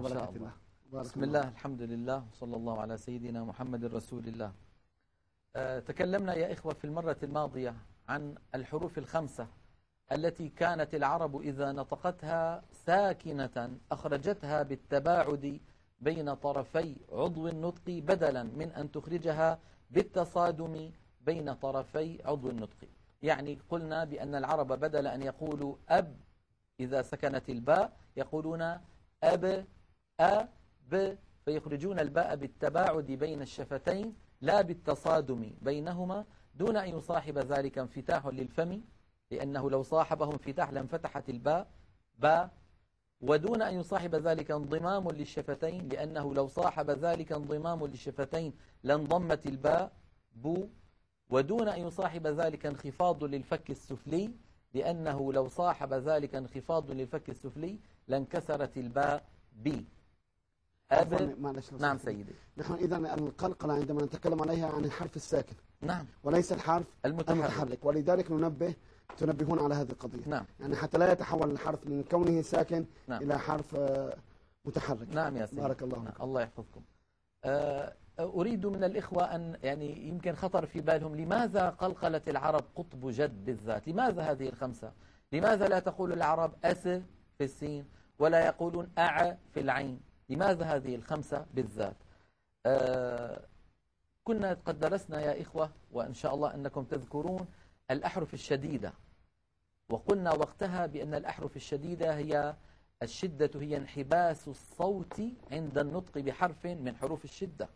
بركة الله. بسم الله الحمد لله وصلى الله على سيدنا محمد رسول الله. أه تكلمنا يا إخوة في المرة الماضية عن الحروف الخمسة التي كانت العرب إذا نطقتها ساكنة أخرجتها بالتباعد بين طرفي عضو النطق بدلا من أن تخرجها بالتصادم بين طرفي عضو النطق. يعني قلنا بأن العرب بدل أن يقولوا أب إذا سكنت الباء يقولون أب أب فيخرجون الباء بالتباعد بين الشفتين لا بالتصادم بينهما دون أن يصاحب ذلك انفتاح للفم لأنه لو صاحبه انفتاح لانفتحت الباء باء ودون أن يصاحب ذلك انضمام للشفتين لأنه لو صاحب ذلك انضمام للشفتين لانضمت الباء بو ودون أن يصاحب ذلك انخفاض للفك السفلي لأنه لو صاحب ذلك انخفاض للفك السفلي لانكسرت الباء بي أب نعم سيدي. نحن إذا القلقلة عندما نتكلم عليها عن الحرف الساكن. نعم. وليس الحرف المتحرك, المتحرك. ولذلك ننبه تنبهون على هذه القضية. نعم. يعني حتى لا يتحول الحرف من كونه ساكن نعم. إلى حرف آه، متحرك. نعم يا سيدي. بارك الله نعم. الله يحفظكم. آه، أريد من الإخوة أن يعني يمكن خطر في بالهم لماذا قلقلت العرب قطب جد بالذات؟ لماذا هذه الخمسة؟ لماذا لا تقول العرب أس في السين ولا يقولون أع في العين؟ لماذا هذه الخمسة بالذات؟ آه كنا قد درسنا يا إخوة وإن شاء الله أنكم تذكرون الأحرف الشديدة. وقلنا وقتها بأن الأحرف الشديدة هي الشدة هي انحباس الصوت عند النطق بحرف من حروف الشدة.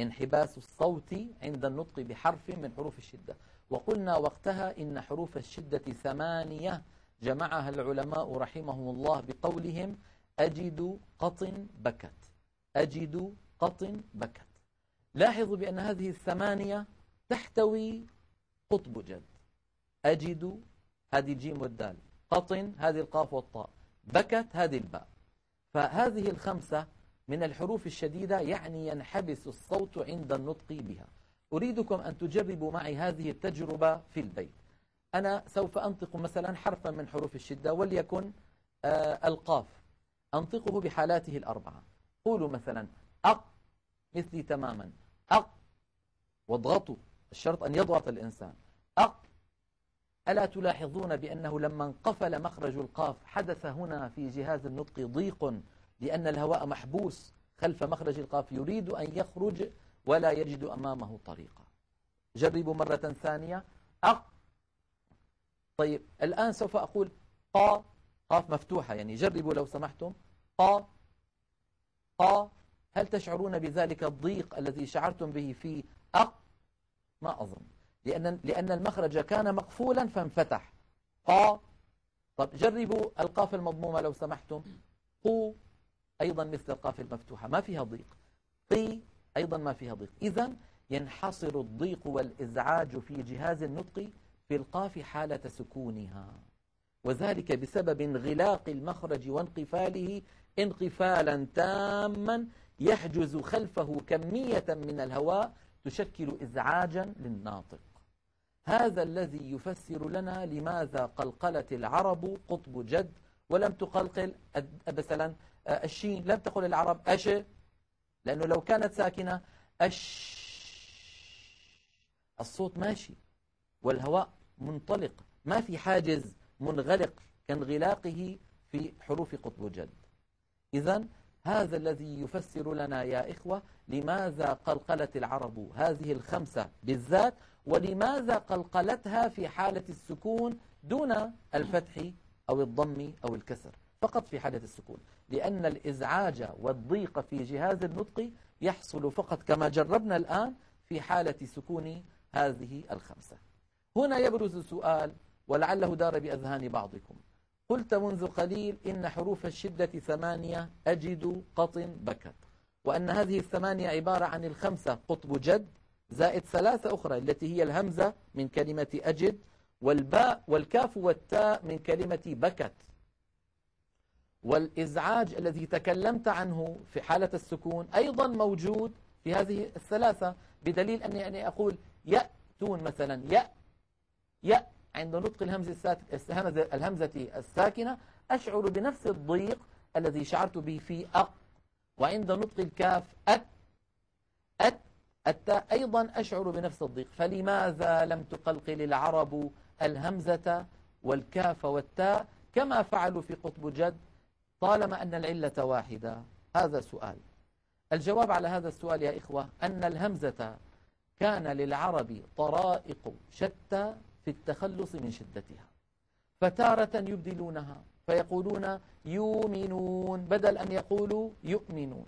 انحباس الصوت عند النطق بحرف من حروف الشدة. وقلنا وقتها إن حروف الشدة ثمانية جمعها العلماء رحمهم الله بقولهم أجد قط بكت. أجد قط بكت. لاحظوا بأن هذه الثمانية تحتوي قطب جد. أجد هذه الجيم والدال. قط هذه القاف والطاء. بكت هذه الباء. فهذه الخمسة من الحروف الشديدة يعني ينحبس الصوت عند النطق بها. أريدكم أن تجربوا معي هذه التجربة في البيت. أنا سوف أنطق مثلا حرفا من حروف الشدة وليكن آه القاف. أنطقه بحالاته الأربعة. قولوا مثلا أق مثلي تماما. أق واضغطوا الشرط أن يضغط الإنسان. أق ألا تلاحظون بأنه لما انقفل مخرج القاف حدث هنا في جهاز النطق ضيق لأن الهواء محبوس خلف مخرج القاف يريد أن يخرج ولا يجد أمامه طريقة جربوا مرة ثانية. أق طيب الآن سوف أقول قا قاف مفتوحة يعني جربوا لو سمحتم. قا قا هل تشعرون بذلك الضيق الذي شعرتم به في أق؟ ما أظن. لأن, لأن المخرج كان مقفولا فانفتح. قا طب جربوا القاف المضمومة لو سمحتم. قو أيضا مثل القاف المفتوحة ما فيها ضيق. قي أيضا ما فيها ضيق. إذا ينحصر الضيق والإزعاج في جهاز النطق في القاف حالة سكونها. وذلك بسبب انغلاق المخرج وانقفاله انقفالا تاما يحجز خلفه كمية من الهواء تشكل إزعاجا للناطق. هذا الذي يفسر لنا لماذا قلقلت العرب قطب جد ولم تقلقل مثلا الشين. لم تقل العرب أش؟ لأنه لو كانت ساكنة أش. الصوت ماشي والهواء منطلق. ما في حاجز. منغلق كانغلاقه في حروف قطب جد. إذا هذا الذي يفسر لنا يا إخوة لماذا قلقلت العرب هذه الخمسة بالذات؟ ولماذا قلقلتها في حالة السكون دون الفتح أو الضم أو الكسر؟ فقط في حالة السكون. لأن الإزعاج والضيق في جهاز النطق يحصل فقط كما جربنا الآن في حالة سكون هذه الخمسة. هنا يبرز سؤال ولعله دار بأذهان بعضكم. قلت منذ قليل إن حروف الشدة ثمانية أجد قط بكت. وأن هذه الثمانية عبارة عن الخمسة قطب جد زائد ثلاثة أخرى التي هي الهمزة من كلمة أجد والباء والكاف والتاء من كلمة بكت. والإزعاج الذي تكلمت عنه في حالة السكون أيضا موجود في هذه الثلاثة بدليل أني أقول يأتون مثلا يأ يأ عند نطق الهمزة الهمزة الساكنة أشعر بنفس الضيق الذي شعرت به في أق وعند نطق الكاف أت أت التاء أيضا أشعر بنفس الضيق. فلماذا لم تقلقل العرب الهمزة والكاف والتاء كما فعلوا في قطب جد؟ طالما أن العلة واحدة. هذا سؤال. الجواب على هذا السؤال يا إخوة أن الهمزة كان للعرب طرائق شتى في التخلص من شدتها. فتارة يبدلونها فيقولون يؤمنون بدل أن يقولوا يؤمنون.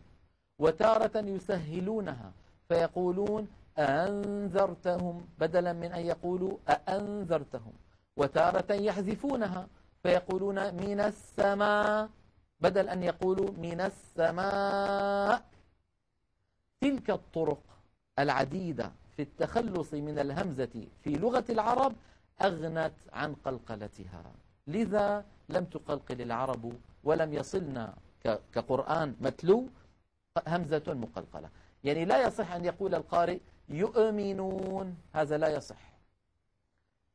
وتارة يسهلونها فيقولون أنذرتهم بدلا من أن يقولوا أأنذرتهم. وتارة يحذفونها فيقولون من السماء بدل أن يقولوا من السماء. تلك الطرق العديدة في التخلص من الهمزة في لغة العرب أغنت عن قلقلتها. لذا لم تقلقل العرب ولم يصلنا كقرآن متلو همزة مقلقلة. يعني لا يصح أن يقول القارئ يؤمنون هذا لا يصح.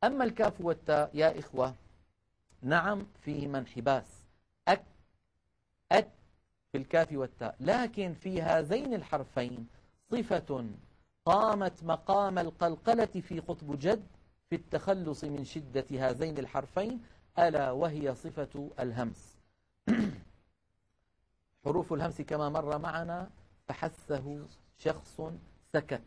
أما الكاف والتاء يا إخوة نعم فيهما انحباس. أك أك في الكاف والتاء. لكن في هذين الحرفين صفة قامت مقام القلقلة في قطب جد في التخلص من شدة هذين الحرفين ألا وهي صفة الهمس. حروف الهمس كما مر معنا فحسه شخص سكت.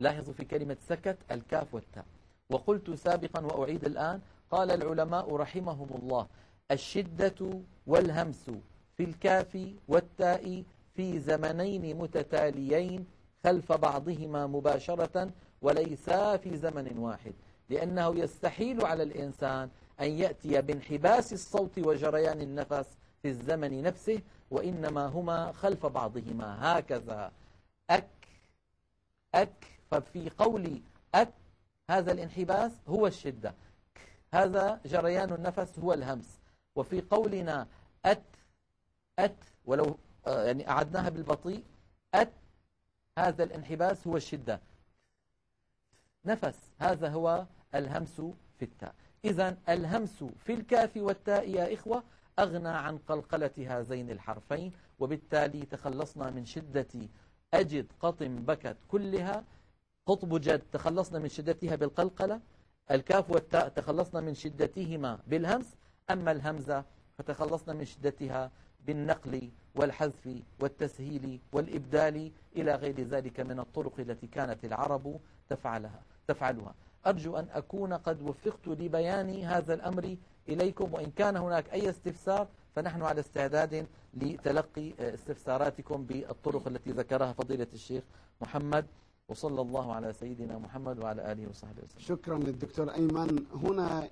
لاحظوا في كلمة سكت الكاف والتاء. وقلت سابقا وأعيد الآن قال العلماء رحمهم الله الشدة والهمس في الكاف والتاء في زمنين متتاليين خلف بعضهما مباشرة وليسا في زمن واحد. لأنه يستحيل على الإنسان أن يأتي بانحباس الصوت وجريان النفس في الزمن نفسه وإنما هما خلف بعضهما. هكذا. أك أك ففي قول أك هذا الانحباس هو الشدة. هذا جريان النفس هو الهمس. وفي قولنا أت أت ولو آه، يعني أعدناها بالبطيء أت هذا الانحباس هو الشدة. نفس هذا هو الهمس في التاء. إذا الهمس في الكاف والتاء يا إخوة أغنى عن قلقلة هذين الحرفين وبالتالي تخلصنا من شدة أجد قطم بكت كلها. قطب جد تخلصنا من شدتها بالقلقلة. الكاف والتاء تخلصنا من شدتهما بالهمس. أما الهمزة فتخلصنا من شدتها بالنقل والحذف والتسهيل والإبدال إلى غير ذلك من الطرق التي كانت العرب تفعلها تفعلها. أرجو أن أكون قد وفقت لبيان هذا الأمر إليكم وإن كان هناك أي استفسار فنحن على استعداد لتلقي استفساراتكم بالطرق التي ذكرها فضيلة الشيخ محمد وصلى الله على سيدنا محمد وعلى آله وصحبه وسلم. شكرا للدكتور أيمن. هنا